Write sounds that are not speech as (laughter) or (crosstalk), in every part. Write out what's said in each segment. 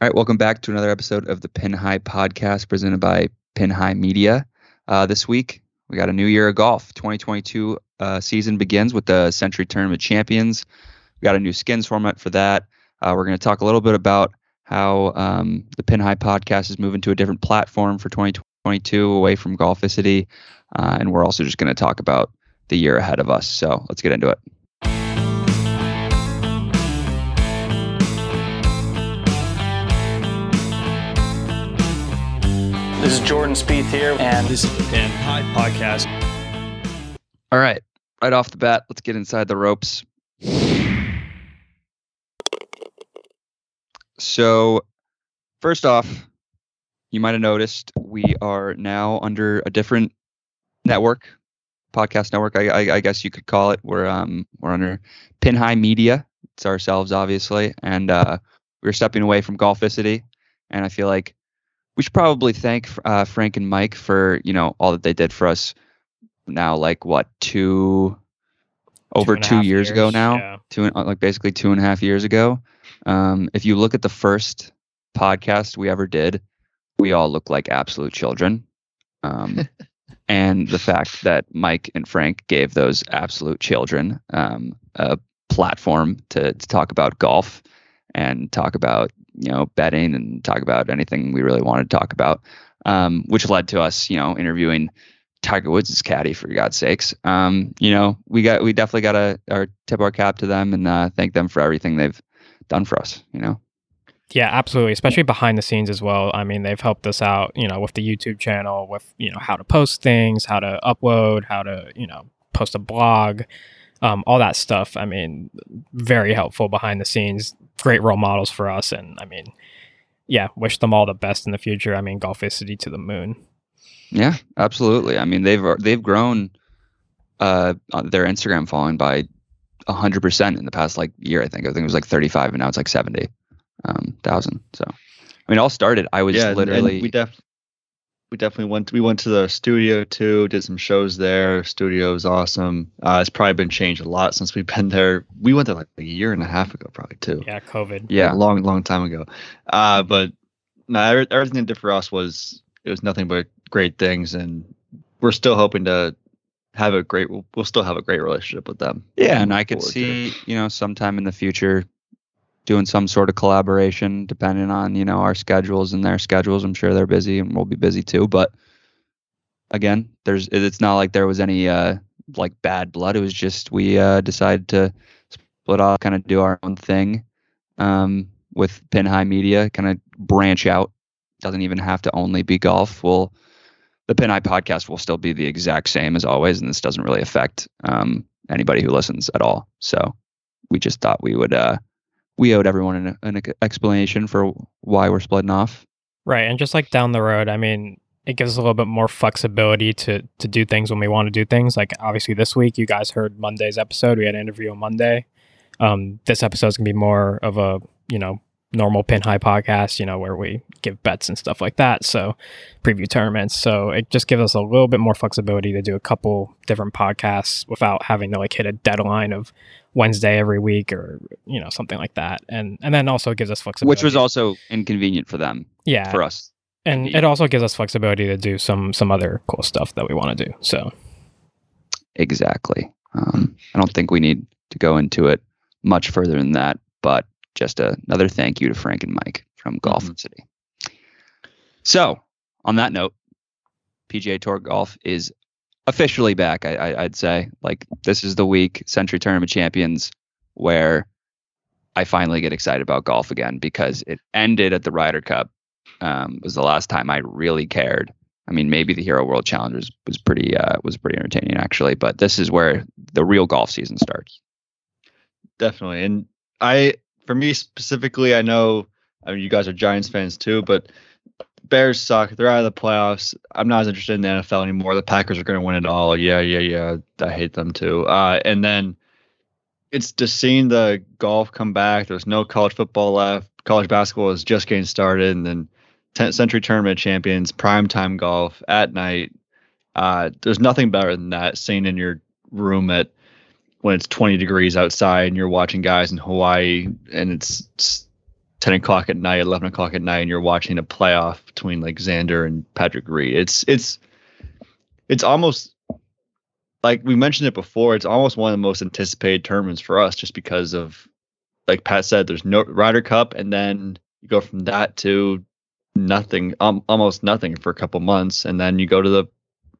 All right, welcome back to another episode of the Pin High Podcast presented by Pin High Media. Uh, this week, we got a new year of golf. 2022 uh, season begins with the Sentry Tournament Champions. We got a new skins format for that. Uh, we're going to talk a little bit about how um, the Pin High Podcast is moving to a different platform for 2022 away from Golficity. Uh, and we're also just going to talk about the year ahead of us. So let's get into it. This is Jordan Spieth here, and This is the Pin High Podcast. All right, right off the bat, let's get inside the ropes. So, first off, you might have noticed we are now under a different network, podcast network. I, I, I guess you could call it. We're um we're under Pin High Media. It's ourselves, obviously, and uh, we're stepping away from Golficity, and I feel like we should probably thank uh, Frank and Mike for you know all that they did for us. Now, like what two over a two half years, ago now, yeah. two and- like basically two and a half years ago. Um, if you look at the first podcast we ever did, we all look like absolute children. Um, (laughs) and the fact that Mike and Frank gave those absolute children um, a platform to, to talk about golf and talk about you know betting and talk about anything we really wanted to talk about, um, which led to us you know interviewing Tiger Woods' caddy for God's sakes. Um, you know we got we definitely got to our tip our cap to them and uh, thank them for everything they've done for us. You know. Yeah, absolutely. Especially behind the scenes as well. I mean, they've helped us out, you know, with the YouTube channel, with, you know, how to post things, how to upload, how to, you know, post a blog, um, all that stuff. I mean, very helpful behind the scenes, great role models for us. And I mean, yeah, wish them all the best in the future. I mean, Golficity to the moon. Yeah, absolutely. I mean, they've they've grown uh, their Instagram following by hundred percent in the past like year. I think. I think it was like thirty five, and now it's like seventy um, thousand. So, I mean, it all started. I was yeah, and- literally. and we def we definitely went. We went to the studio too. Did some shows there. Studio was awesome. Uh, it's probably been changed a lot since we've been there. We went there like a year and a half ago, probably too. Yeah, COVID. yeah, long, long time ago. Uh, but no, every- everything that did for us was it was nothing but great things, and we're still hoping to have a great. We'll, we'll still have a great relationship with them. yeah, and I could forward to see you know sometime in the future doing some sort of collaboration, depending on you know our schedules and their schedules. I'm sure they're busy, and we'll be busy too. But again, there's it's not like there was any uh like bad blood. It was just we uh decided to split off, kind of do our own thing um with Pin High Media, kind of branch out. Doesn't even have to only be golf. We'll the Pin High podcast will still be the exact same as always, and this doesn't really affect um anybody who listens at all. So we just thought we would uh we owed everyone an, an explanation for why we're splitting off. Right. And just like down the road, I mean, it gives us a little bit more flexibility to to do things when we want to do things. Like obviously this week you guys heard Monday's episode. We had an interview on Monday. Um, this episode is gonna be more of a, you know, normal pin high podcast, you know, where we give bets and stuff like that. So preview tournaments. So it just gives us a little bit more flexibility to do a couple different podcasts without having to like hit a deadline of Wednesday every week or, you know, something like that. And and then also gives us flexibility. Which was also inconvenient for them, yeah, for us. and it also gives us flexibility to do some some other cool stuff that we want to do. So Exactly. Um, I don't think we need to go into it much further than that, but just a, another thank you to Frank and Mike from Golf Mhm. City. So, on that note, PGA Tour Golf is officially back. I, I, I'd say like this is the week Sentry Tournament Champions where I finally get excited about golf again because it ended at the Ryder Cup. Um, was the last time I really cared. I mean, maybe the Hero World Challengers was pretty uh, was pretty entertaining actually, but this is where the real golf season starts. definitely. And I, for me specifically, I know, I mean, you guys are Giants fans too, but Bears suck. They're out of the playoffs. I'm not as interested in the NFL anymore. The Packers are going to win it all. Yeah, yeah, yeah. I hate them too. Uh, and then it's just seeing the golf come back. There's no college football left. College basketball is just getting started, and then 10th Sentry Tournament champions, primetime golf at night. Uh, there's nothing better than that. Sitting in your room at when it's 20 degrees outside and you're watching guys in Hawaii and it's, it's ten o'clock at night, eleven o'clock at night, and you're watching a playoff between like Xander and Patrick Reed. It's it's it's almost like we mentioned it before. It's almost one of the most anticipated tournaments for us, just because of like Pat said, there's no Ryder Cup, and then you go from that to nothing, um, almost nothing for a couple months, and then you go to the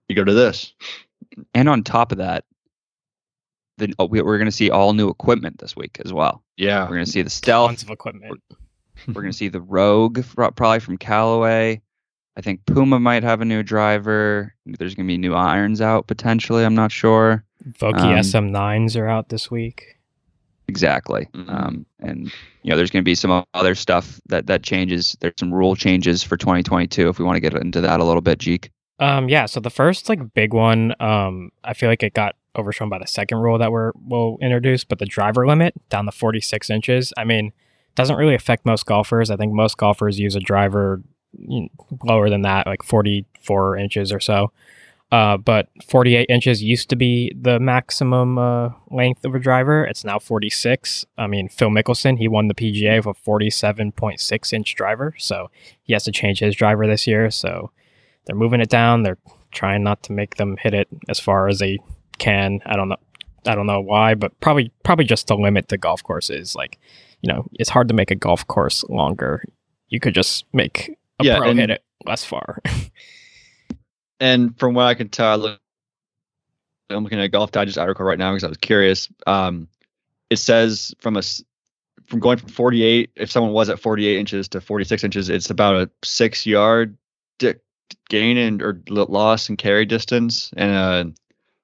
you go to this. And on top of that, the, oh, we, we're going to see all new equipment this week as well. Yeah, We're going to see the Stealth. Tons of equipment. We're going to see the Rogue probably from Callaway. I think Puma might have a new driver. There's going to be new irons out potentially. I'm not sure Vokey Um, SM9s are out this week. exactly. Mhm. Um, and you know, there's going to be some other stuff that that changes. There's some rule changes for 2022 if we want to get into that a little bit, Jeek. Um, yeah. So the first like big one, um, I feel like it got overshown by the second rule that we're will introduce, but the driver limit down to 46 inches. I mean, doesn't really affect most golfers. I think most golfers use a driver lower than that, like 44 inches or so. Uh, but 48 inches used to be the maximum uh, length of a driver. It's now 46. I mean, Phil Mickelson, he won the PGA with a 47.6 inch driver. So he has to change his driver this year. So they're moving it down. They're trying not to make them hit it as far as they can. I don't know. I don't know why, but probably probably just to limit the golf courses. Like, you know, it's hard to make a golf course longer. You could just make a Yeah, pro and- hit it less far. (laughs) and from what I can tell, I look, I'm looking at a Golf Digest article right now because I was curious. Um, it says from a from going from 48, if someone was at 48 inches to 46 inches, it's about a six yard di- gain and or loss and carry distance, and uh,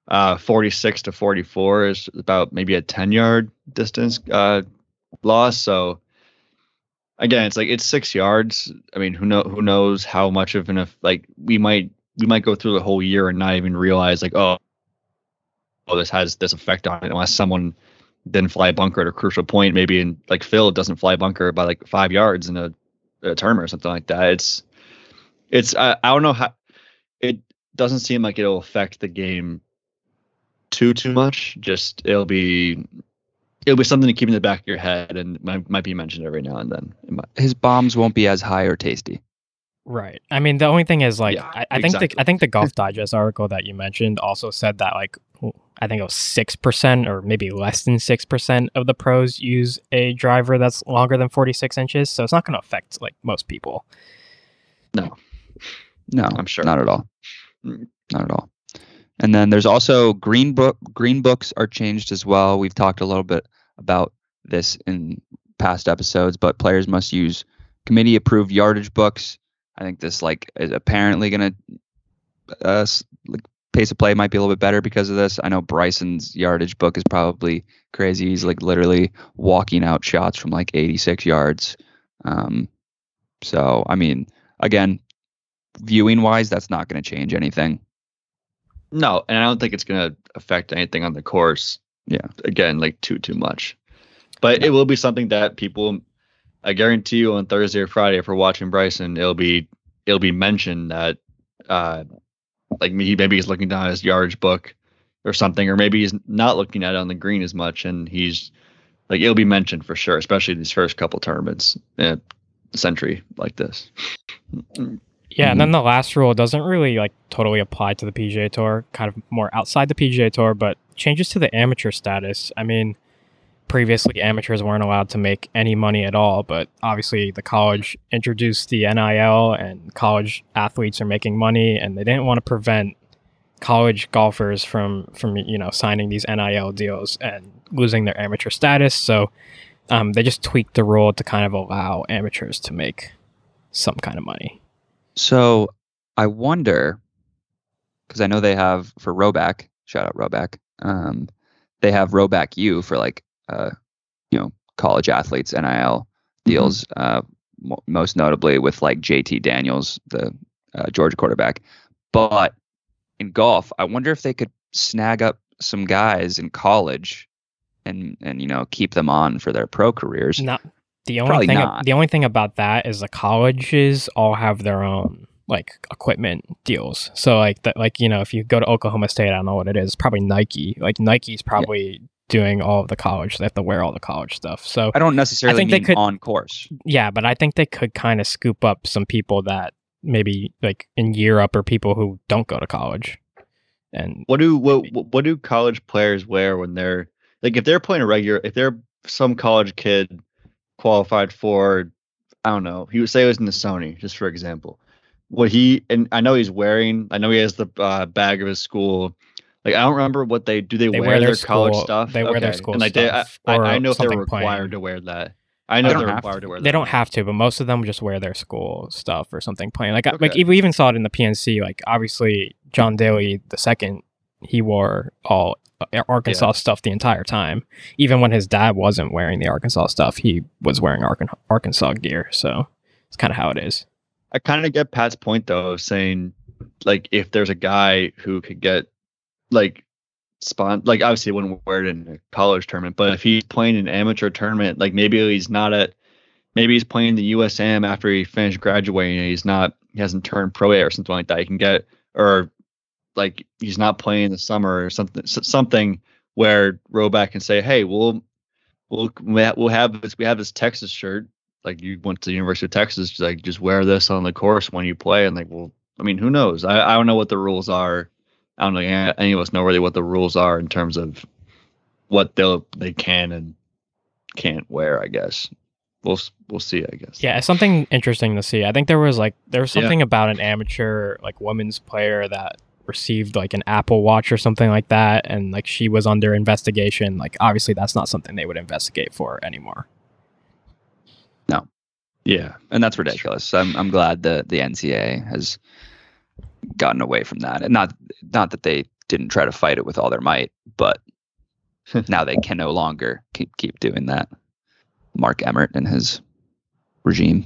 uh, 46 to 44 is about maybe a 10 yard distance uh, loss. So again, it's like it's six yards. I mean, who know who knows how much of an like we might we might go through the whole year and not even realize like oh oh this has this effect on it unless someone didn't fly a bunker at a crucial point maybe in like Phil doesn't fly bunker by like five yards in a, a tournament or something like that it's it's I, I don't know how it doesn't seem like it'll affect the game too too much just it'll be it'll be something to keep in the back of your head and might, might be mentioned every now and then His bombs won't be as high or tasty. Right. I mean, the only thing is like Yeah, I, I think the. I think the Golf Digest article that you mentioned also said that like I think it was six percent or maybe less than six percent of the pros use a driver that's longer than forty six inches. So it's not going to affect like most people. No, no, I'm sure. not at all. Mm. Not at all. And then there's also green book. Green books are changed as well. We've talked a little bit about this in past episodes, but players must use committee approved yardage books. I think this like is apparently going to uh, like pace of play might be a little bit better because of this. I know Bryson's yardage book is probably crazy. He's like literally walking out shots from like 86 yards. Um, so I mean, again, viewing wise, that's not going to change anything. No, and I don't think it's gonna affect anything on the course. Yeah. Again, like too too much. But it will be something that people I guarantee you on Thursday or Friday if we're watching Bryson, it'll be it'll be mentioned that uh like he maybe he's looking down at his yardage book or something, or maybe he's not looking at it on the green as much and he's like it'll be mentioned for sure, especially these first couple tournaments in a Sentry like this. Yeah, and then the last rule doesn't really like totally apply to the PGA Tour, kind of more outside the PGA Tour, but changes to the amateur status. I mean, previously amateurs weren't allowed to make any money at all, but obviously the college introduced the NIL and college athletes are making money and they didn't want to prevent college golfers from from you know signing these NIL deals and losing their amateur status. So um, they just tweaked the rule to kind of allow amateurs to make some kind of money. So I wonder, because I know they have for Rhoback, shout out Rhoback, um, they have Rhoback U for like, uh, you know, college athletes NIL deals, uh, mo- most notably with like JT Daniels, the uh, Georgia quarterback. But in golf, I wonder if they could snag up some guys in college and and you know keep them on for their pro careers. Not the only Probably thing. not. The only thing about that is the colleges all have their own like equipment deals. So like that, like you know, if you go to Oklahoma State, I don't know what it is. Probably Nike. Like Nike's probably doing all of the college. They have to wear all the college stuff. So I don't necessarily think they could- on course. yeah, but I think they could kind of scoop up some people that maybe like in Europe or people who don't go to college. And What do what what do college players wear when they're like if they're playing a regular if they're some college kid qualified for I don't know he would say it was in the Sony just for example what he and I know he's wearing I know he has the uh, bag of his school like I don't remember what they do they, They wear, wear their their, college school- stuff they wear their school and like they, I, stuff I, I know if they're required plain. to wear that I know They they're required to. to wear that they don't have to, but most of them just wear their school stuff or something plain. Like like we even saw it in the PNC. Like obviously John Daly the second, he wore all uh, Arkansas stuff the entire time. Even when his dad wasn't wearing the Arkansas stuff, he was wearing Arkan- Arkansas gear. So it's kind of how it is. I kind of get Pat's point though, of saying like if there's a guy who could get like spawn like obviously he wouldn't wear it in a college tournament, but if he's playing an amateur tournament, like maybe he's not at maybe he's playing the USM after he finished graduating and he's not he hasn't turned pro A or something like that. He can get or like he's not playing in the summer or something something where Rhoback can say, "Hey, we'll we'll we'll have this we have this Texas shirt like you went to the University of Texas, just like just wear this on the course when you play, and like, well, I mean, who knows? I, I don't know what the rules are. I don't know. Any any of us know really what the rules are in terms of what they'll they can and can't wear. I guess we'll we'll see. I guess. Yeah, it's something interesting to see. I think there was like there was Yeah. something about an amateur like women's player that received like an Apple Watch or something like that, and like she was under investigation. Like obviously that's not something they would investigate for anymore. No. Yeah. and that's ridiculous. I'm I'm glad the the NCAA has gotten away from that, and not not that they didn't try to fight it with all their might, but (laughs) now they can no longer keep keep doing that. Mark Emmert and his regime.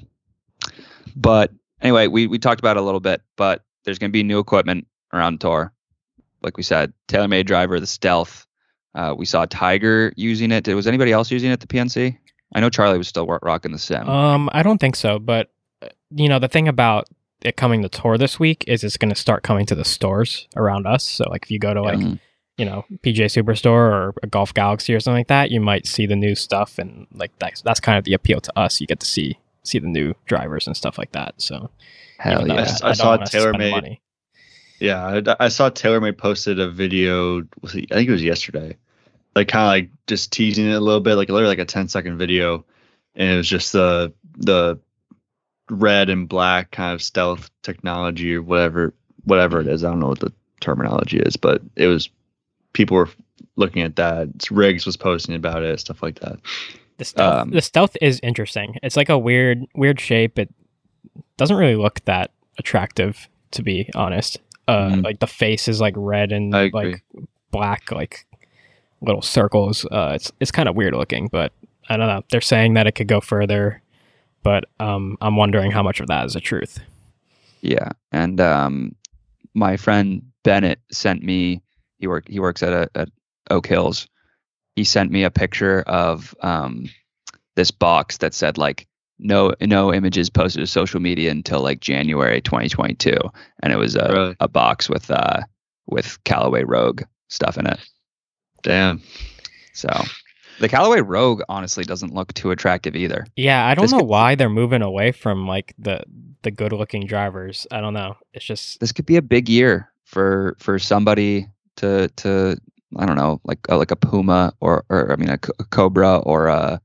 But anyway, we we talked about it a little bit, but there's going to be new equipment around tour. Like we said, TaylorMade driver, the Stealth. Uh, we saw Tiger using it. Was anybody else using it at the PNC? I know Charlie was still ro- rocking the Sim. Um, I don't think so, but uh, you know the thing about it coming to tour this week is it's going to start coming to the stores around us. So like if you go to like Mhm. you know PGA Superstore or a Golf Galaxy or something like that, you might see the new stuff and like that's that's kind of the appeal to us. You get to see see the new drivers and stuff like that. So Hell even though yeah. I s- I don't saw want us to TaylorMade money. Yeah, I, I saw TaylorMade posted a video. I think it was yesterday, like kind of like just teasing it a little bit, like literally like a 10 second video, and it was just the the red and black kind of stealth technology or whatever whatever it is. I don't know what the terminology is, but it was people were looking at that. Riggs was posting about it, stuff like that. The stealth, Um, the stealth is interesting. It's like a weird, weird shape. It doesn't really look that attractive, to be honest. Uh, Mhm. Like the face is like red and like black, like little circles. Uh, it's it's kind of weird looking, but I don't know. They're saying that it could go further, but um, I'm wondering how much of that is the truth. Yeah, and um, my friend Bennett sent me. He work he works at a, at Oak Hills. He sent me a picture of um, this box that said like no no images posted to social media until like January 2022, and it was a, Really? a box with uh with Callaway Rogue stuff in it. Damn. So the Callaway Rogue honestly doesn't look too attractive either. Yeah, I don't This know could- why they're moving away from like the the good looking drivers. I don't know. It's just This could be a big year for for somebody to to I don't know like a, like a Puma or or I mean a, a Cobra or a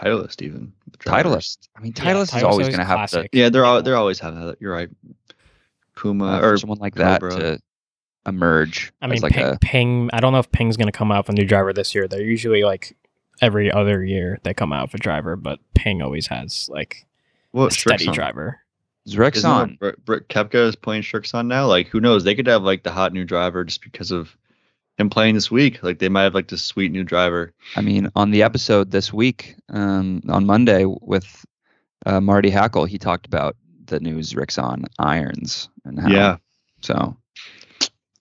Titleist even. Titleist. I mean, Yeah, Titleist is Titleist always always going to have to. Yeah, they're all they're always having that. You're right. Puma uh, or someone like that Cobra. to emerge I mean, like Ping, a Ping. I don't know if Ping's going to come out with a new driver this year. They're usually like every other year they come out with a driver, but Ping always has like what a steady Srixon? driver. Isn't Srixon. it Br- Br- Koepka is playing Srixon now. Like, who knows? They could have like the hot new driver just because of him playing this week. Like, they might have like this sweet new driver. I mean, on the episode this week, um, on Monday with uh, Marty Hackle, he talked about the new Srixon irons and how. Yeah. So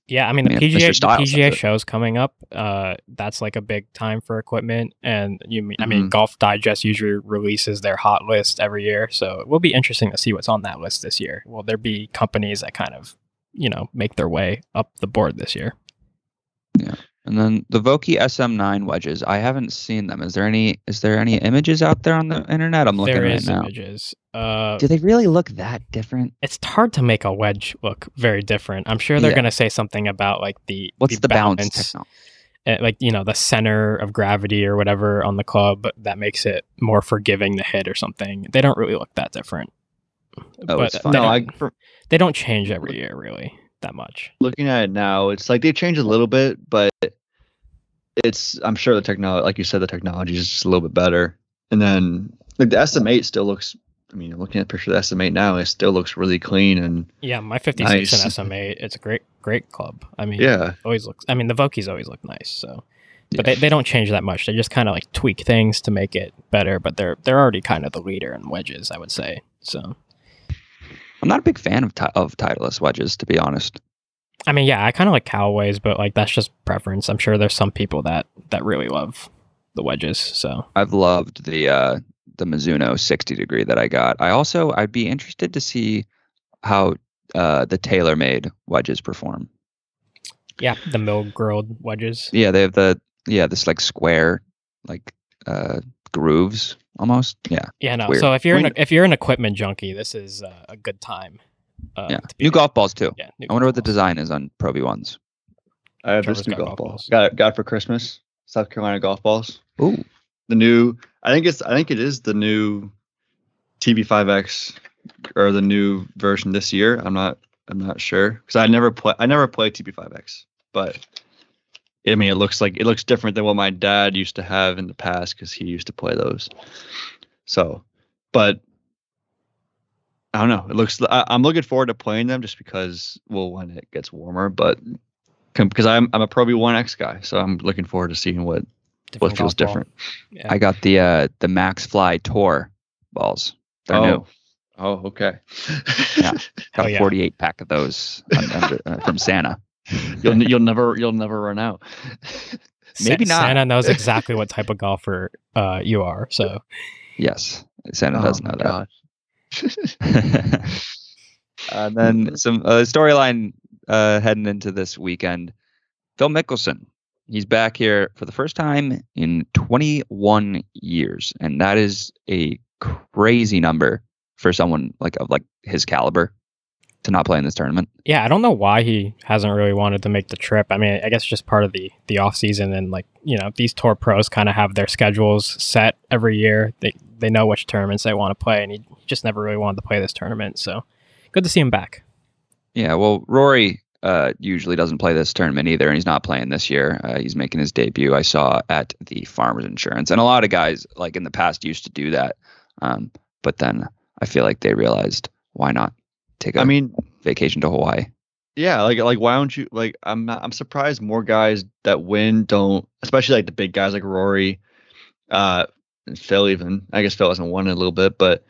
Yeah, I mean the I mean. PGA the PGA has it. shows coming up. Uh, that's like a big time for equipment, and you. mean I mean, Mhm. Golf Digest usually releases their hot list every year, so it will be interesting to see what's on that list this year. Will there be companies that kind of, you know, make their way up the board this year? And then the Vokey SM9 wedges. I haven't seen them. Is there any? Is there any images out there on the internet? I'm looking There right is now. images. Uh, Do they really look that different? it's hard to make a wedge look very different. I'm sure they're Yeah. gonna say something about like the What's the, bounce? balance, techno- uh, like you know the center of gravity or whatever on the club that makes it more forgiving the hit or something. They don't really look that different. Oh, but it's they. No, don't, I for, they don't change every year really that much. looking at it now, it's like they changed a little bit, but it's I'm sure the technology, like you said, the technology is just a little bit better. And then like the SM8 still looks. I mean, looking at a picture of the SM8 now, it still looks really clean and Yeah, my 56 Nice. and SM8, it's a great great club. I mean, yeah, always looks. I mean, the Vokeys always look nice. So, Yeah. but they, they don't change that much. They just kind of like tweak things to make it better. But they're they're already kind of the leader in wedges, I would say. So, I'm not a big fan of ti- of Titleist wedges, to be honest. I mean, yeah, I kind of like Callaway's, but like that's just preference. I'm sure there's some people that that really love the wedges. So, I've loved the uh, the Mizuno 60 degree that I got. I also I'd be interested to see how uh, the TaylorMade wedges perform. yeah, the mill grilled wedges. Yeah, they have the yeah this like square like uh, grooves almost. Yeah, Yeah, no. Weird. So if you're an, if you're an equipment junkie, this is uh, a good time. Uh, yeah. New there. golf balls too. Yeah, I wonder what the design is on Pro V ones. I have Trevor's this new golf golf ball. balls. Got it, got it for Christmas. South Carolina golf balls. Ooh, The new. I think it's. I think it is the new TP5X or the new version this year. I'm not. I'm not sure because I never play. I never played TP5X, but I mean, it looks like it looks different than what my dad used to have in the past because he used to play those. So, but I don't know. It looks. I, I'm looking forward to playing them just because, well, when it gets warmer, but because I'm I'm a Pro V1 X guy, so I'm looking forward to seeing what what feels ball. different. Yeah. I got the uh, the Maxfli Tour balls. They're oh. new. Oh, okay. Yeah. (laughs) Got Hell a yeah. 48 pack of those under, uh, from Santa. (laughs) you'll you'll never you'll never run out. Sa- maybe not. Santa knows exactly what type of golfer uh, you are. So Yes, Santa does know Oh my that. God. (laughs) and then some uh, storyline uh, heading into this weekend. Phil Mickelson, he's back here for the first time in 21 years, and that is a crazy number for someone like of like his caliber to not play in this tournament. yeah, I don't know why he hasn't really wanted to make the trip. I mean, I guess just part of the the off season and like you know these tour pros kind of have their schedules set every year. They they know which tournaments they want to play, and he just never really wanted to play this tournament. So good to see him back. Yeah, well, Rory uh, usually doesn't play this tournament either, and he's not playing this year. Uh, he's making his debut. I saw at the Farmers Insurance, and a lot of guys like in the past used to do that, um, but then I feel like they realized why not take a I mean, vacation to Hawaii. yeah, like like why don't you like I'm not I'm surprised more guys that win don't especially like the big guys like Rory, uh and Phil even. I guess Phil hasn't won in a little bit, but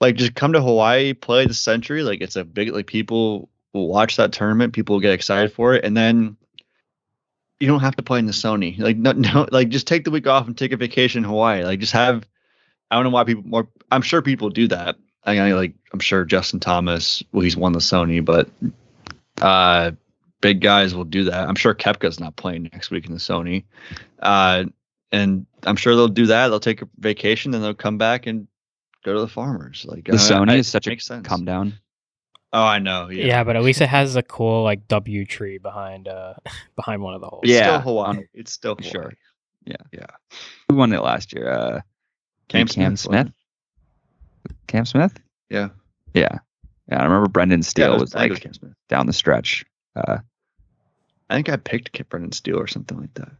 like just come to Hawaii, play the Sentry. Like it's a big like people will watch that tournament, people will get excited for it, and then you don't have to play in the Sony. Like no, (laughs) no like just take the week off and take a vacation in Hawaii. Like just have I don't know why people more I'm sure people do that. I mean, like I'm sure Justin Thomas, well, he's won the Sony, but uh, big guys will do that. I'm sure Koepka's not playing next week in the Sony, uh, and I'm sure they'll do that. They'll take a vacation, then they'll come back and go to the Farmers. Like The uh, Sony I- is such a makes sense. come down. Oh, I know. Yeah, Yeah, but at least it has a cool like W tree behind uh (laughs) behind one of the holes. It's Yeah. still Hawaii. It's still Hawaii. Sure. Yeah. Yeah. Who won it last year? Uh, Cam, Cam Smith. Smith. Cam Smith. Yeah. Yeah, yeah. I remember Brendan Steele it was I think it like Cam Smith. down the stretch. Uh, I think I picked Kip Brendan Steele or something like that.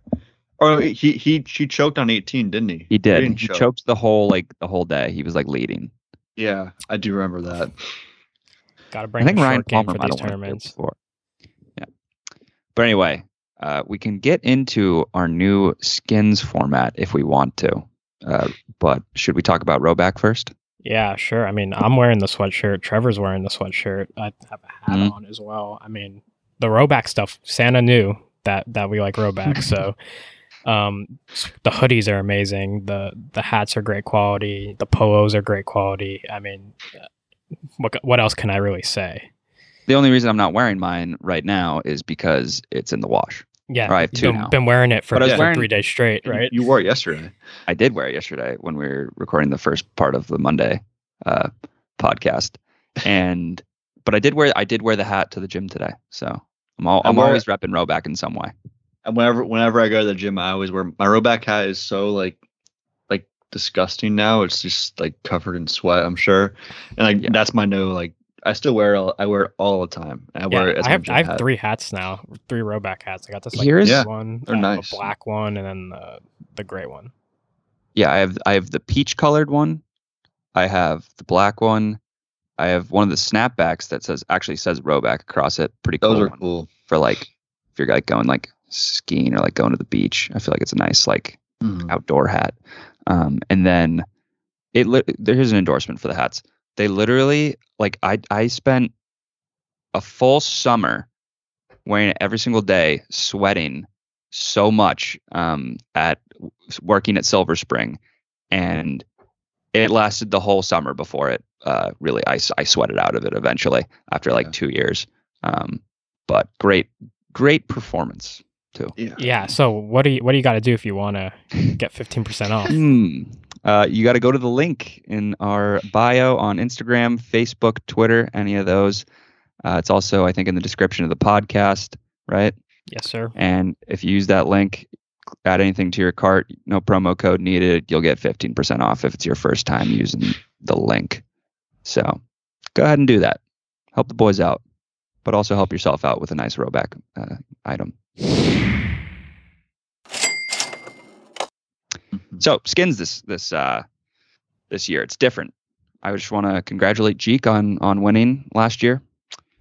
Or he he he choked on 18, didn't he? he did. didn't He choke. choked the whole like the whole day. He was like leading. Yeah, I do remember that. Got to bring. I think a Ryan short game Palmer for might these have won it tournaments. before. Yeah, but anyway, uh, we can get into our new skins format if we want to. Uh, but should we talk about Rhoback first? Yeah, sure. I mean, I'm wearing the sweatshirt. Trevor's wearing the sweatshirt. I have a hat Mhm. on as well. I mean, the Rhoback stuff. Santa knew that that we like Rhoback, (laughs) so um, the hoodies are amazing. the The hats are great quality. The polos are great quality. I mean, uh, what what else can I really say? The only reason I'm not wearing mine right now is because it's in the wash. Yeah, Or I have two been, now. been wearing it for, I was for wearing- three days straight, right? You wore it yesterday. I did wear it yesterday when we were recording the first part of the Monday uh, podcast, and but I did wear I did wear the hat to the gym today, so I'm all, I I'm wear- repping Rhoback in some way. And whenever whenever I go to the gym, I always wear my Rhoback hat is so like like disgusting now. It's just like covered in sweat, I'm sure. And like Yeah. that's my no like I still wear all I wear it all the time. I Yeah, wear it as I my have I have hat. three hats now, three Rhoback hats. I got this like Here's- Yeah, one, they're I nice. a black one, and then the the gray one. Yeah, I have I have the peach colored one, I have the black one, I have one of the snapbacks that says actually says Rhoback across it. Pretty cool. Those are cool. for like if you're like going like skiing or like going to the beach. I feel like it's a nice like Mhm. outdoor hat. Um, and then it li- there's an endorsement for the hats. They literally like I I spent a full summer wearing it every single day, sweating so much um, at working at Silver Spring, and it lasted the whole summer before it uh, really I sweated out of it eventually after like Yeah. two years. Um, but great great performance too. Yeah. Yeah. So what do you what do you got to do if you want to (laughs) get fifteen percent off? Hmm. Uh, you got to go to the link in our bio on Instagram, Facebook, Twitter, any of those. Uh, it's also, I think, in the description of the podcast, right? Yes, sir. And if you use that link, add anything to your cart, no promo code needed. You'll get 15% off if it's your first time using the link. So go ahead and do that. Help the boys out, but also help yourself out with a nice Rhoback uh, item. Mhm. So skins this this uh this year. It's different. I just want to congratulate Jeek on on winning last year.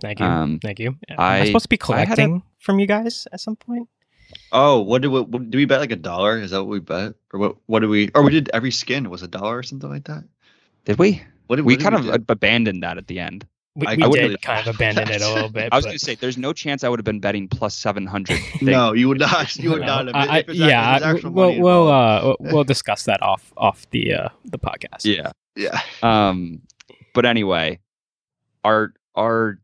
Thank you. Um, Thank you. Am I- I supposed to be I had a- collecting from you guys at some point? Oh, what did we what, did we bet like a dollar? Is that what we bet? Or what what did we or we did every skin was a dollar or something like that? Did we? What did We what did kind of do? abandoned that at the end. We, I- we I did wouldn't really- kind of (laughs) abandon it a little bit. I was going to say there's no chance I would have been betting plus 700. (laughs) No, you would not. (laughs) You would No, not. Have, I- I- if it's act- if yeah, it's I- actual we'll we'll uh, we'll discuss that off off the uh, the podcast. yeah. yeah. Um but anyway, our our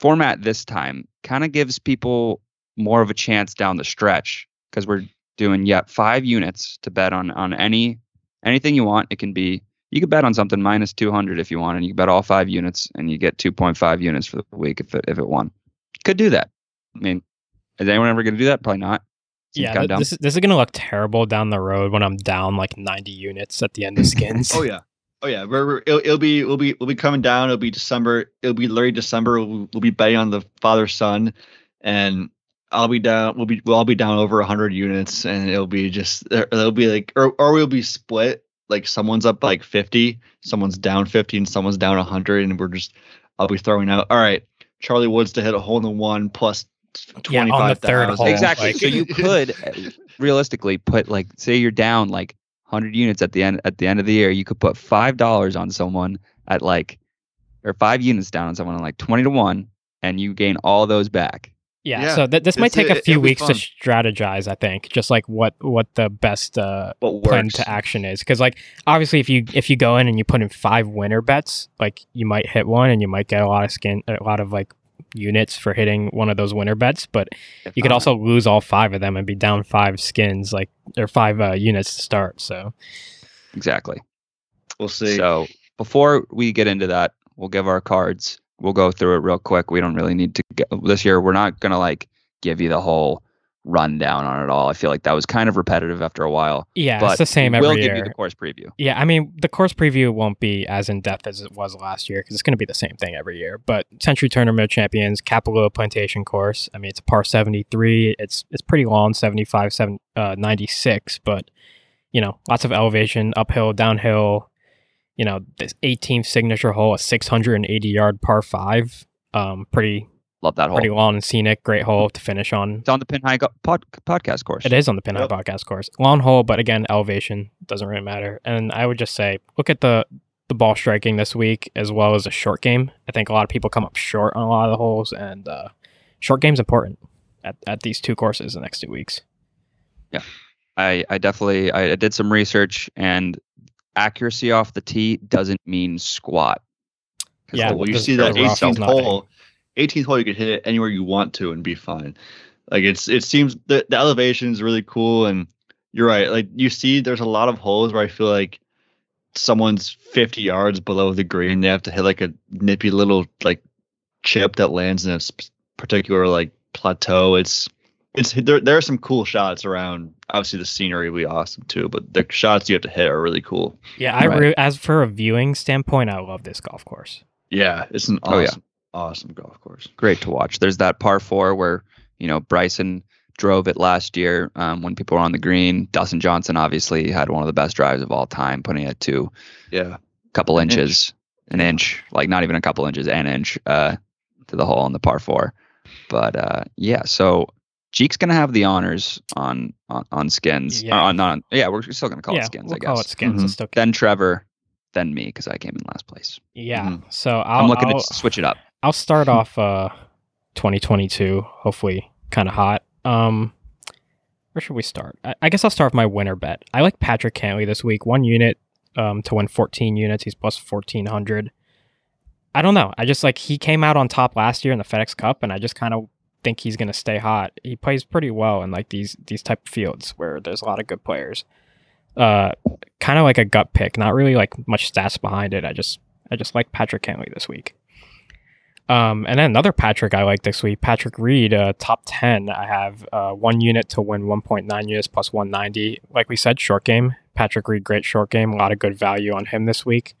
format this time kind of gives people more of a chance down the stretch because we're doing yet five units to bet on on any anything you want. It can be you could bet on something minus 200 if you want, and you bet all five units, and you get 2.5 units for the week if it if it won. Could do that. I mean, is anyone ever going to do that? Probably not. Seems Yeah, kinda th- this is this is gonna look terrible down the road when I'm down like 90 units at the end of skins. Oh yeah. Oh yeah. We're, we're, it'll, it'll be we'll be we'll be coming down. It'll be December. It'll be literally December. We'll, we'll be betting on the father son, and I'll be down. We'll be we'll all be down over 100 units, and it'll be just there- it'll be like or or we'll be split. Like someone's up like 50, someone's down 50, and someone's down 100, and we're just I'll be throwing out. All right, Charlie Woods to hit a hole in the one plus Yeah, on the third 25,000. hole, exactly. like- so you could uh, realistically put like say you're down like 100 units at the end at the end of the year, you could put five dollars on someone at like or five units down on someone at like 20 to one, and you gain all those back. Yeah, Yeah, so th- this might it's- take a it- few it'll be weeks to strategize. I think just like what what the best uh, What plan works? to action is, because like obviously if you if you go in and you put in five winner bets, like you might hit one and you might get a lot of skin, a lot of like units for hitting one of those winner bets, but If you could not, also lose all five of them and be down five skins, like or five uh, units to start. So exactly. We'll see. So before we get into that, we'll give our cards. We'll go through it real quick. We don't really need to get this year. We're not gonna like give you the whole rundown on it all. I feel like that was kind of repetitive after a while. yeah, but it's the same every we every will year. give you the course preview. Yeah, I mean, the course preview won't be as in depth as it was last year because it's going to be the same thing every year. But Sentry Tournament Champions, Kapalua Plantation course. I mean, it's a par 73. It's it's pretty long, 75, 7, uh, 96, but, you know, lots of elevation, uphill, downhill. You know, this 18th signature hole, a 680 yard par 5. Um, pretty Love that hole. pretty long and scenic, great hole to finish on. It's on the Pin High Go- pod- podcast course. It is on the Pin High Yep. Podcast course. Long hole, but again, elevation doesn't really matter. And I would just say, look at the the ball striking this week as well as a short game. I think a lot of people come up short on a lot of the holes, and uh, short game's important at, at these two courses the next two weeks. Yeah, I, I definitely I did some research and accuracy off the tee doesn't mean squat. 'Cause Yeah, the- well, you see that rough 18th hole, 18th hole, you could hit it anywhere you want to and be fine. Like it's it seems the the elevation is really cool, and you're right. Like you see, there's a lot of holes where I feel like someone's 50 yards below the green. They have to hit like a nippy little like chip that lands in a particular like plateau. It's it's there. There are some cool shots around. Obviously, the scenery will be awesome too, but the shots you have to hit are really cool. Yeah, I Right. re- as for a viewing standpoint, I love this golf course. Yeah, it's an Oh, awesome, yeah. awesome golf course. Great to watch. There's that par four where you know Bryson drove it last year um, when people were on the green. Dustin Johnson obviously had one of the best drives of all time, putting it to Yeah, a couple An inch. inches, an inch, like not even a couple inches, an inch uh, to the hole on the par four. But uh, yeah, so Jeek's gonna have the honors on on, on skins. Yeah. Yeah. On, on, yeah, we're still gonna call yeah, it skins, we'll I call guess. it skins. Mhm. It's still Then Trevor, then me because I came in last place. yeah. Mhm. So I'll, I'm looking I'll, to switch it up. I'll start (laughs) off uh 2022, hopefully kind of hot. Um where should we start? I, I guess I'll start with my winner bet. I like Patrick Cantlay this week. One unit um to win 14 units. He's plus 1400. I don't know. I just like he came out on top last year in the FedEx Cup and I just kind of think he's going to stay hot. He plays pretty well in like these these type of fields where there's a lot of good players. Uh kind of like a gut pick, not really like much stats behind it. I just I just like Patrick Cantlay this week. Um, and then another Patrick I like this week, Patrick Reed, uh, top 10. I have uh, one unit to win 1.9 units plus 190. Like we said, short game. Patrick Reed, great short game. A lot of good value on him this week.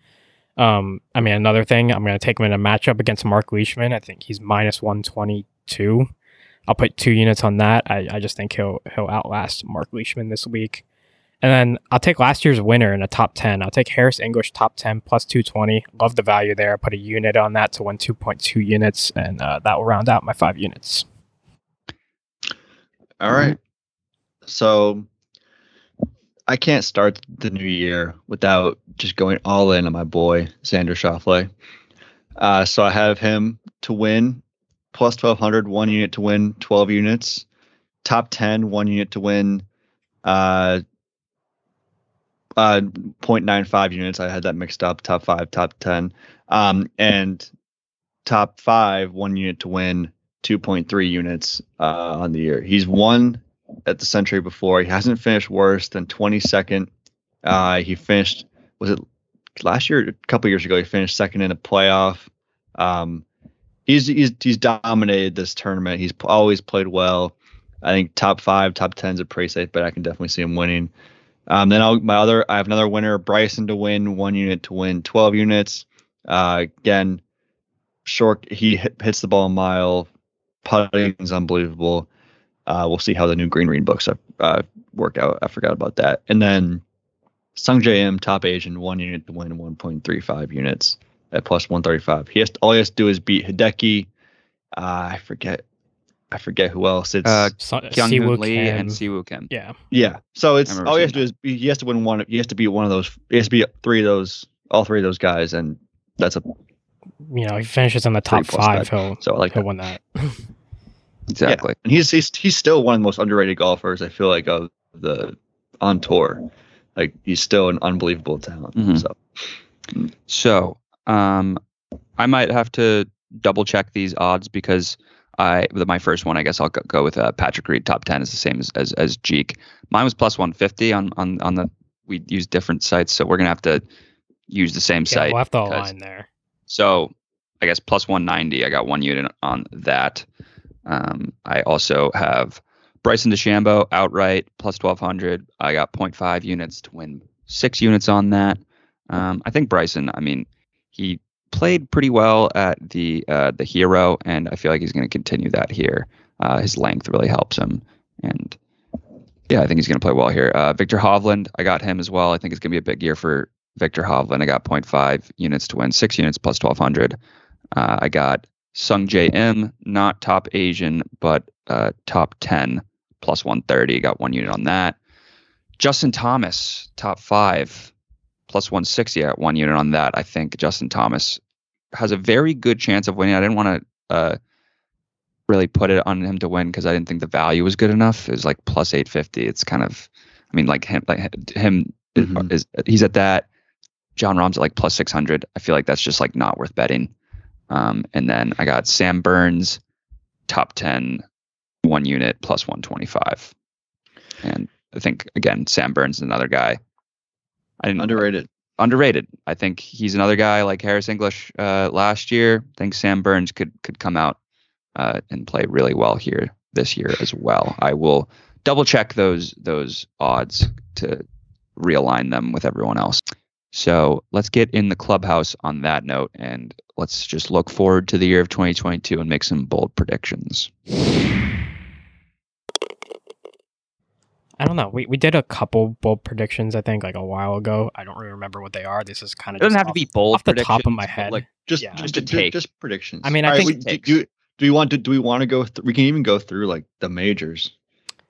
Um, I mean, another thing, I'm going to take him in a matchup against Mark Leishman. I think he's minus 122. I'll put two units on that. I, I just think he'll he'll outlast Mark Leishman this week. And then I'll take last year's winner in a top 10. I'll take Harris English top 10 plus 220. Love the value there. I Put a unit on that to win 2.2 units, and uh, that will round out my five units. All right. So I can't start the new year without just going all in on my boy Xander Schauffele. Uh, so I have him to win plus 1200, one unit to win 12 units, top 10, one unit to win uh, uh, 0.95 units. I had that mixed up. Top five, top 10, um, and top five, one unit to win 2.3 units uh, on the year. He's won at the Sentry before. He hasn't finished worse than 22nd. Uh, he finished was it last year? A couple years ago, he finished second in a playoff. Um, he's he's he's dominated this tournament. He's always played well. I think top five, top tens are pretty safe, but I can definitely see him winning. Um, then I'll, my other, I have another winner, Bryson to win one unit to win 12 units. Uh, again, short, he hit, hits the ball a mile. Putting is unbelievable. Uh, we'll see how the new Green Green books uh, work out. I forgot about that. And then Sungjae Im top Asian one unit to win 1.35 units at plus 135. He has to, all he has to do is beat Hideki. Uh, I forget. I forget who else. It's Uh, So, Kyung Siwoo Lee Kim. and Siwoo Kim. yeah, yeah. So it's all he has to do is he has to win one. He has to beat one of those. He has to beat three of those. All three of those guys, and that's a you know, he finishes in the top plus five. bet. He'll so I like he'll that. win that. (laughs) Exactly. And he's he's he's still one of the most underrated golfers. I feel like of the on tour. Like he's still an unbelievable talent. Mhm. So So, um, I might have to double check these odds because I my first one, I guess I'll go, with uh, Patrick Reed top ten is the same as as, as Jeek. Mine was plus one fifty on on on the we use different sites, so we're gonna have to use the same Yeah, site. we'll have to align there. So I guess plus 190. I got one unit on that. Um, I also have Bryson DeChambeau outright plus 1200. I got 0.5 units to win six units on that. Um, I think Bryson. I mean, he played pretty well at the uh, the hero, and I feel like he's going to continue that here. Uh, his length really helps him, and yeah, I think he's going to play well here. Uh, Viktor Hovland, I got him as well. I think it's going to be a big year for Viktor Hovland. I got 0.5 units to win six units plus 1200. Uh, I got Sungjae Im, not top Asian, but uh, top 10 plus 130. Got one unit on that. Justin Thomas, top five plus 160. at one unit on that. I think Justin Thomas has a very good chance of winning. I didn't want to uh, really put it on him to win because I didn't think the value was good enough. It was like plus 850. It's kind of, I mean, like him, like him Mhm. is, he's at that. Jon Rahm's at like plus 600. I feel like that's just like not worth betting. Um, and then I got Sam Burns, top 10 one unit plus 125. And I think again, Sam Burns is another guy. I didn't Underrated. underrated. I think he's another guy like Harris English uh, last year. I think Sam Burns could could come out uh, and play really well here this year as well. I will double check those those odds to realign them with everyone else. So let's get in the clubhouse on that note, and let's just look forward to the year of 2022 and make some bold predictions. I don't know. We we did a couple bold predictions. I think like a while ago. I don't really remember what they are. This is kind of It of doesn't have to be bold off the top of my head. Like Just Yeah. just, Just just, take. just predictions. I mean, I All think- we- do, do, do we want to do we want to go through we can even go through like the majors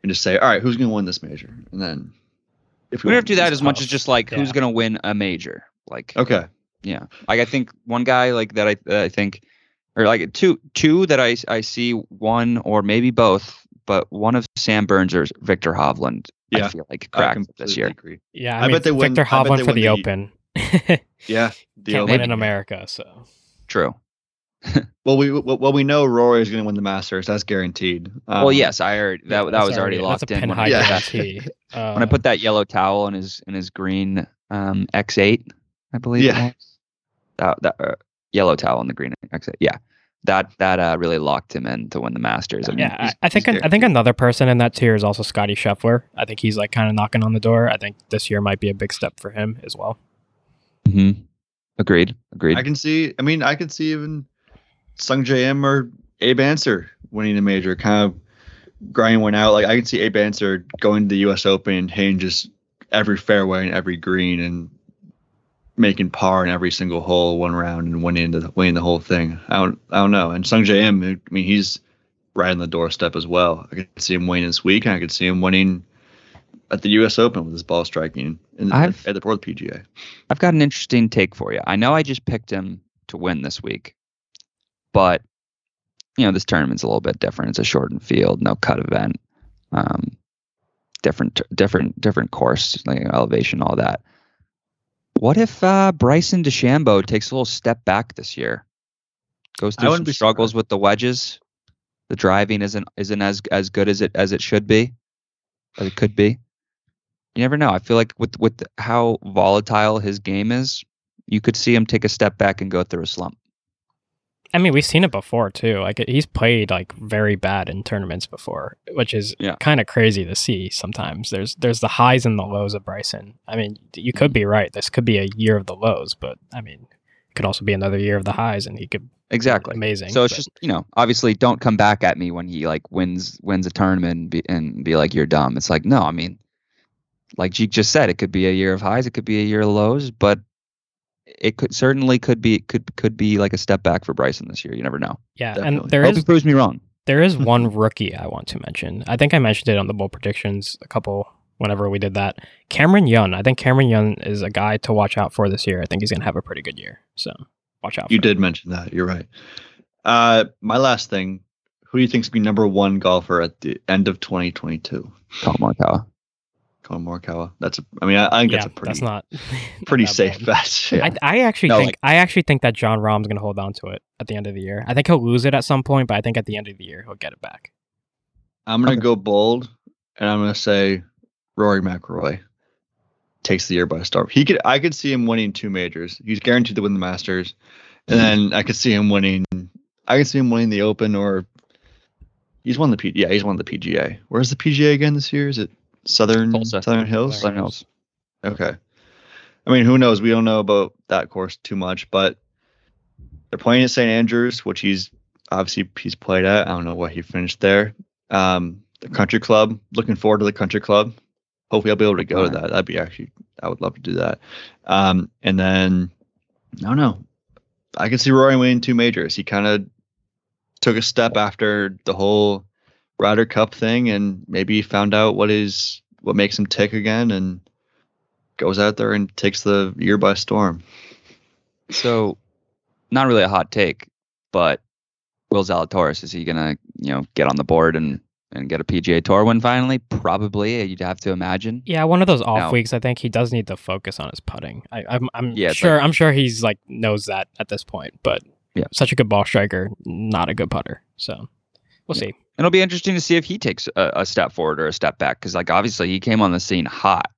and just say, all right, who's gonna win this major? And then if we don't have to do that as much as just like who's gonna win a major. Like Okay. Yeah, like I think one guy like that I that I think, or like two two that I I see one or maybe both, but one of Sam Burns or Viktor Hovland. I feel like I cracked this year. agree. yeah. I, I mean, bet they win- Viktor I Hovland they for the the- Open. (laughs) Yeah. The Can't Open. win in America, so True. Well, we well, well we know Rory is going to win the Masters. That's guaranteed. Um, well, yes, I heard that that was already locked that's a in when I, Yeah. Uh, (laughs) when I put that yellow towel in his in his green um, X8, I believe. Yeah. That that uh, yellow towel in the green X8. Yeah, that that uh, really locked him in to win the Masters. I mean, yeah, I, he's- I think he's I think another person in that tier is also Scottie Scheffler. I think he's like kind of knocking on the door. I think this year might be a big step for him as well. Mhm. Agreed. Agreed. I can see. I mean, I could see even Sungjae Im or Abe Ancer winning a major, kind of grinding one out. Like I can see Abe Ancer going to the U.S. Open and hitting just every fairway and every green and making par in every single hole one round and winning the winning the whole thing. I don't. I don't know. And Sungjae Im. I mean, he's right on the doorstep as well. I could see him winning this week, and I could see him winning at the U.S. Open with his ball striking in the, I've- at the or the PGA. I've got an interesting take for you. I know I just picked him to win this week, but you know this tournament's a little bit different. It's a shortened field, no cut event, um, different, different, different course, like elevation, all that. What if uh, Bryson DeChambeau takes a little step back this year? Goes through some struggles with the wedges. The driving isn't isn't as as good as it as it should be, as it could be. You never know. I feel like with with how volatile his game is, you could see him take a step back and go through a slump. I mean, we've seen it before too. Like he's played like very bad in tournaments before, which is Yeah. kind of crazy to see. Sometimes there's there's the highs and the lows of Bryson. I mean, you could be right. This could be a year of the lows, but I mean, it could also be another year of the highs, and he could Exactly. amazing. So it's but- just you know, obviously, don't come back at me when he like wins wins a tournament and be, and be like you're dumb. It's like no, I mean, like you just said, it could be a year of highs, it could be a year of lows, but it could certainly could be could could be like a step back for Bryson this year. You never know. yeah, definitely. and there I hope is proves me wrong. There is one (laughs) rookie I want to mention. I think I mentioned it on the bowl predictions a couple whenever we did that. Cameron Young. I think Cameron Young is a guy to watch out for this year. I think he's going to have a pretty good year. So watch out. You for did mention that. You're right. Uh, my last thing. Who do you think's gonna be number one golfer at the end of 2022? Collin Morikawa. Collin Morikawa. That's a. I mean, I, I think Yeah, that's a pretty that's not (laughs) (laughs) pretty not safe bet. (laughs) Yeah. I, I actually No, think like- I actually think that Jon Rahm's going to hold on to it at the end of the year. I think he'll lose it at some point, but I think at the end of the year he'll get it back. I'm gonna Okay. go bold, and I'm gonna say Rory McIlroy takes the year by storm. He could. I could see him winning two majors. He's guaranteed to win the Masters, and hmm. then I could see him winning. I could see him winning the Open, or he's won the P. Yeah, he's won the PGA. Where's the PGA again this year? Is it Southern Tulsa. Southern Hills? Southern Hills. Okay. I mean, who knows? We don't know about that course too much, but they're playing at St. Andrews, which he's obviously he's played at. I don't know what he finished there. Um, the country club. Looking forward to the country club. Hopefully, I'll be able to go to that. That'd be actually. I would love to do that. Um, and then I don't know. I can see Rory winning two majors. He kind of took a step after the whole Ryder Cup thing, and maybe found out what is what makes him tick again, and goes out there and takes the year by storm. So, not really a hot take, but Will Zalatoris is he gonna you know get on the board and and get a PGA Tour win finally? Probably. Uh, you'd have to imagine. Yeah, one of those off No. weeks. I think he does need to focus on his putting. I, I'm, I'm Yeah, it's sure. I'm sure he's like knows that at this point. But Yeah. such a good ball striker, not a good putter. So We'll see. And it'll be interesting to see if he takes a, a step forward or a step back because, like, obviously he came on the scene hot.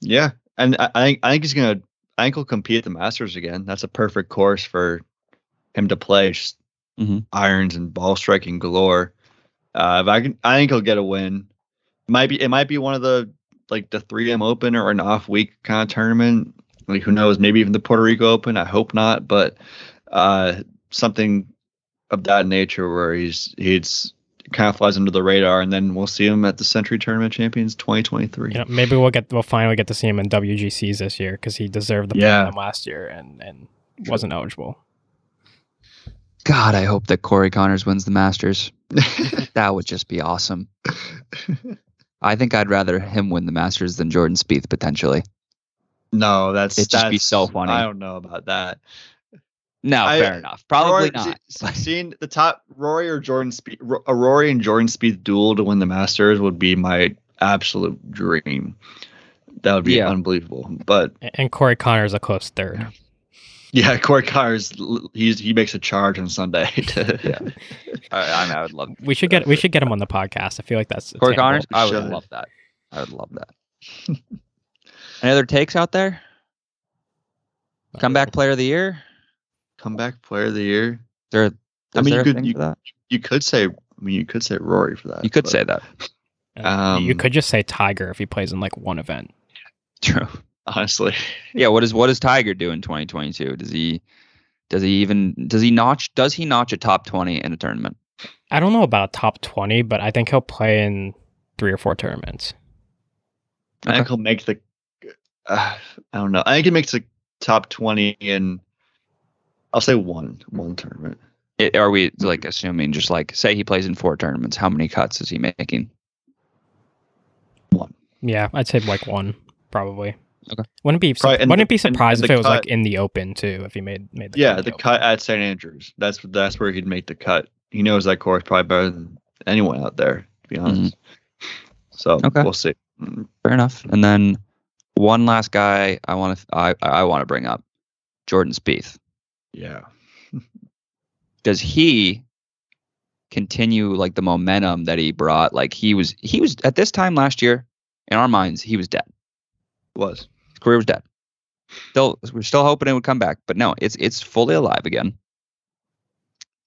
Yeah, and I, I think I think he's gonna. I think he'll compete at the Masters again. That's a perfect course for him to play. Just Mhm. irons and ball striking galore. Uh, if I can, I think he'll get a win. Might be it might be one of the like the 3M Open or an off week kind of tournament. Like who knows? Maybe even the Puerto Rico Open. I hope not, but uh, something of that nature where he's he's kind of flies under the radar, and then we'll see him at the Sentry Tournament Champions 2023. You know, maybe we'll get we'll finally get to see him in WGCs this year because he deserved the Yeah. platinum last year and and wasn't eligible. God, I hope that Corey Conners wins the Masters. (laughs) that would just be awesome. (laughs) I think I'd rather him win the Masters than Jordan Spieth potentially. No, that's It'd just be so funny. I don't know about that. No, I- fair enough. Probably Rory- not. see- seeing the top Rory or Jordan Spieth, Ro- a Rory and Jordan Spieth duel to win the Masters would be my absolute dream. That would be Yeah. unbelievable. But And Corey Connor is a close third. (laughs) yeah, Corey Conners, he's he makes a charge on Sunday. To, (laughs) Yeah. I, I, mean, I would love We should get we should get him on the podcast. I feel like that's Corey attainable. Conners. I would love that. I would love that. (laughs) Any other takes out there? Comeback player of the year? Comeback player of the year. There, I mean, there you could- you- that? You could say, I mean, you could say Rory for that. You could but- say that. Uh, you Um, could just say Tiger if he plays in like one event. True. honestly. (laughs) Yeah. What is what does Tiger do in 2022? Does he does he even does he notch does he notch a top 20 in a tournament? I don't know about a top twenty, but I think he'll play in three or four tournaments. I think he'll make the. Uh, I don't know. I think he makes the top twenty in. I'll say one one tournament. It, are we like assuming just like say he plays in four tournaments? How many cuts is he making? One. Yeah, I'd say like one probably. Okay. Wouldn't be Probably- and wouldn't the- be surprised and if the it was like in the Open too. If he made made the Yeah, cut in the Open. cut at St Andrews. That's that's where he'd make the cut. He knows that course probably better than anyone out there, to be honest. So Mm-hmm. Okay. we'll see. Mm, Fair enough. And then one last guy I want to I I want to bring up, Jordan Spieth. Yeah. Does he continue like the momentum that he brought? Like he was he was at this time last year, in our minds, he was dead. Was. His career was dead. Still, we're still hoping it would come back, but no, it's it's fully alive again.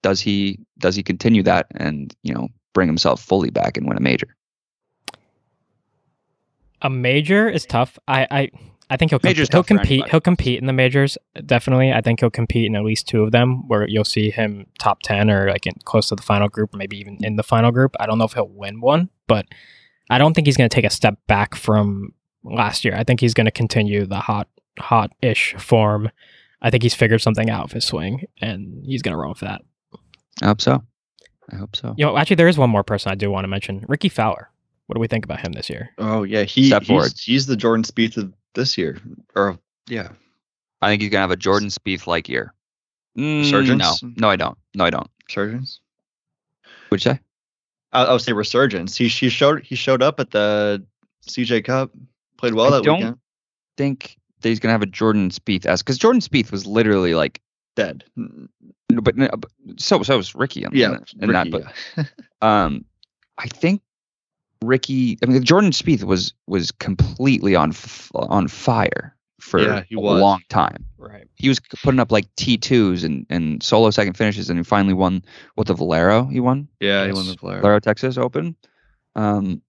Does he does he continue that and you know bring himself fully back and win a major? A major is tough. I I, I think he'll Major's compete. He'll compete. He'll compete in the majors. Definitely. I think he'll compete in at least two of them, where you'll see him top ten or like in, close to the final group, or maybe even in the final group. I don't know if he'll win one, but I don't think he's going to take a step back from last year. I think he's going to continue the hot hot ish form. I think he's figured something out with his swing, and he's going to run with that. I hope so. I hope so. You know, actually, there is one more person I do want to mention: Rickie Fowler. What do we think about him this year? Oh yeah. He he's, he's the Jordan Spieth of this year. Or yeah. I think he's gonna have a Jordan Spieth like year. Mm, Resurgence? No, no, I don't. No, I don't. Surgeons. Would you say? I, I would say resurgence. He he showed he showed up at the CJ Cup. Played well I that don't- weekend. Think that he's gonna have a Jordan Spieth as because Jordan Spieth was literally like, Dead. no, but, but so so was Rickie. In, Yeah. in that, Rickie, but yeah. (laughs) um, I think Rickie. I mean, Jordan Spieth was was completely on f- on fire for Yeah, he a was. long time. Right. He was putting up like T twos and and solo second finishes, and he finally won what the Valero. He won. yeah, he won the player. Valero Texas Open. Um,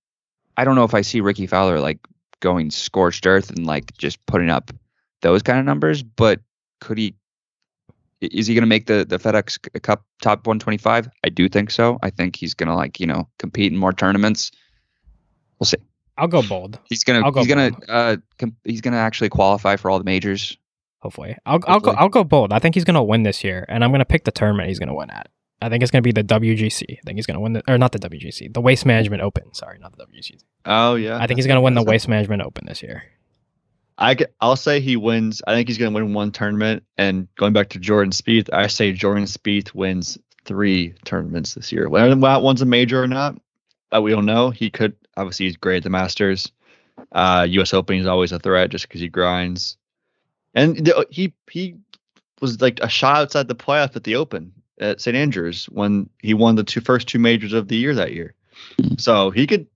I don't know if I see Rickie Fowler like going scorched earth and like just putting up those kind of numbers, but could he? Is he going to make the the FedEx Cup top 125? I do think so. I think he's going to like you know compete in more tournaments. We'll see. I'll go bold. He's gonna I'll go he's gonna uh com- he's gonna actually qualify for all the majors. Hopefully, I'll I'll go I'll go bold. I think he's gonna win this year, and I'm gonna pick the tournament he's gonna win at. I think it's gonna be the WGC. I think he's gonna win the or not the WGC, the Waste Management Open. Sorry, not the WGC. Oh yeah. I think he's gonna win the Waste Management Open this year. I I'll say he wins. I think he's going to win one tournament. And going back to Jordan Spieth, I say Jordan Spieth wins three tournaments this year. Whether that one's a major or not, uh, we don't know. He could obviously he's great at the Masters. Uh, U.S. Open is always a threat just because he grinds, and the, he he was like a shot outside the playoff at the Open at St. Andrews when he won the two first two majors of the year that year. So he could.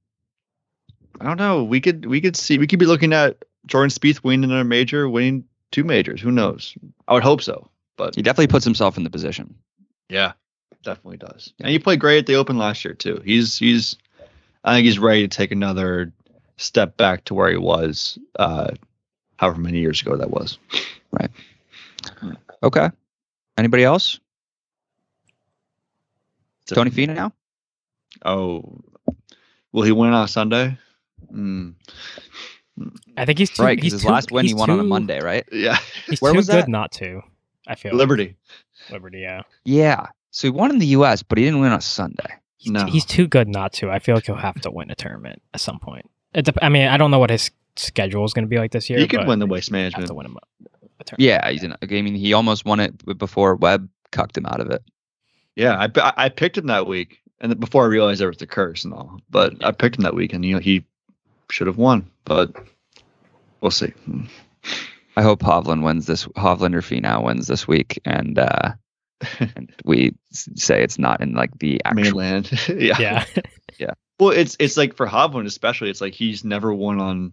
I don't know. We could we could see we could be looking at Jordan Spieth winning another major, winning two majors. Who knows? I would hope so. But He definitely puts himself in the position. yeah, definitely does. Yeah. And he played great at the Open last year too. He's he's I think he's ready to take another step back to where he was uh however many years ago that was. Right. Okay. Anybody else? Tony Finau now? Oh, will he win on Sunday? Mm, I think he's too, Right, because he's his too- last win he he's won on a Monday, right? yeah, He's Where too was good that? not to. I feel like. Liberty. Liberty, yeah. Yeah. So he won in the U.S., but he didn't win on Sunday. He's, No. he's too good not to. I feel like he'll have to win a tournament at some point. It dep- I mean, I don't know what his schedule is going to be like this year. He could but win the waste he'll Have management. to win a, a tournament. Yeah, he's in. I mean, he almost won it before Webb cucked him out of it. Yeah, I, I I picked him that week, and before I realized there was the curse and all, but I picked him that week, and you know he should have won, but we'll see. I hope Hovland wins this. Hovland or Finau wins this week, and uh, and we say it's not in like the actual. Mainland, (laughs) yeah. Yeah. Well, it's it's like for Hovland especially, it's like he's never won on.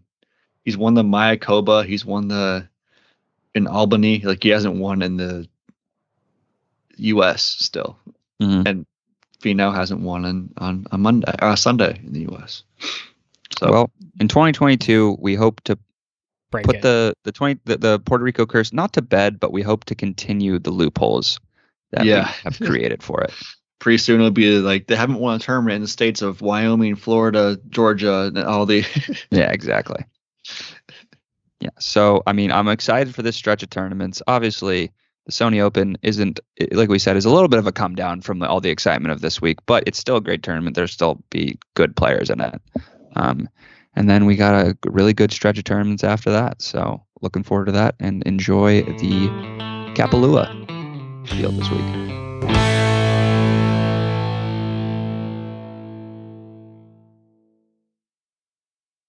He's won the Mayakoba. He's won the in Albany. Like he hasn't won in the U.S. still, Mhm. and Finau hasn't won on on a Monday, uh, Sunday in the U.S. So Well, in 2022, we hope to Break put it. the the 20 the, the Puerto Rico curse not to bed, but we hope to continue the loopholes that Yeah. we have created for it. (laughs) pretty soon it'll be like they haven't won a tournament in the states of Wyoming, Florida, Georgia, and all the. (laughs) Yeah, exactly. Yeah. So, I mean, I'm excited for this stretch of tournaments. Obviously, the Sony Open isn't, like we said, is a little bit of a come down from all the excitement of this week, but it's still a great tournament. There'll still be good players in it. Um, and then we got a really good stretch of tournaments after that. So, looking forward to that and enjoy the Kapalua field this week.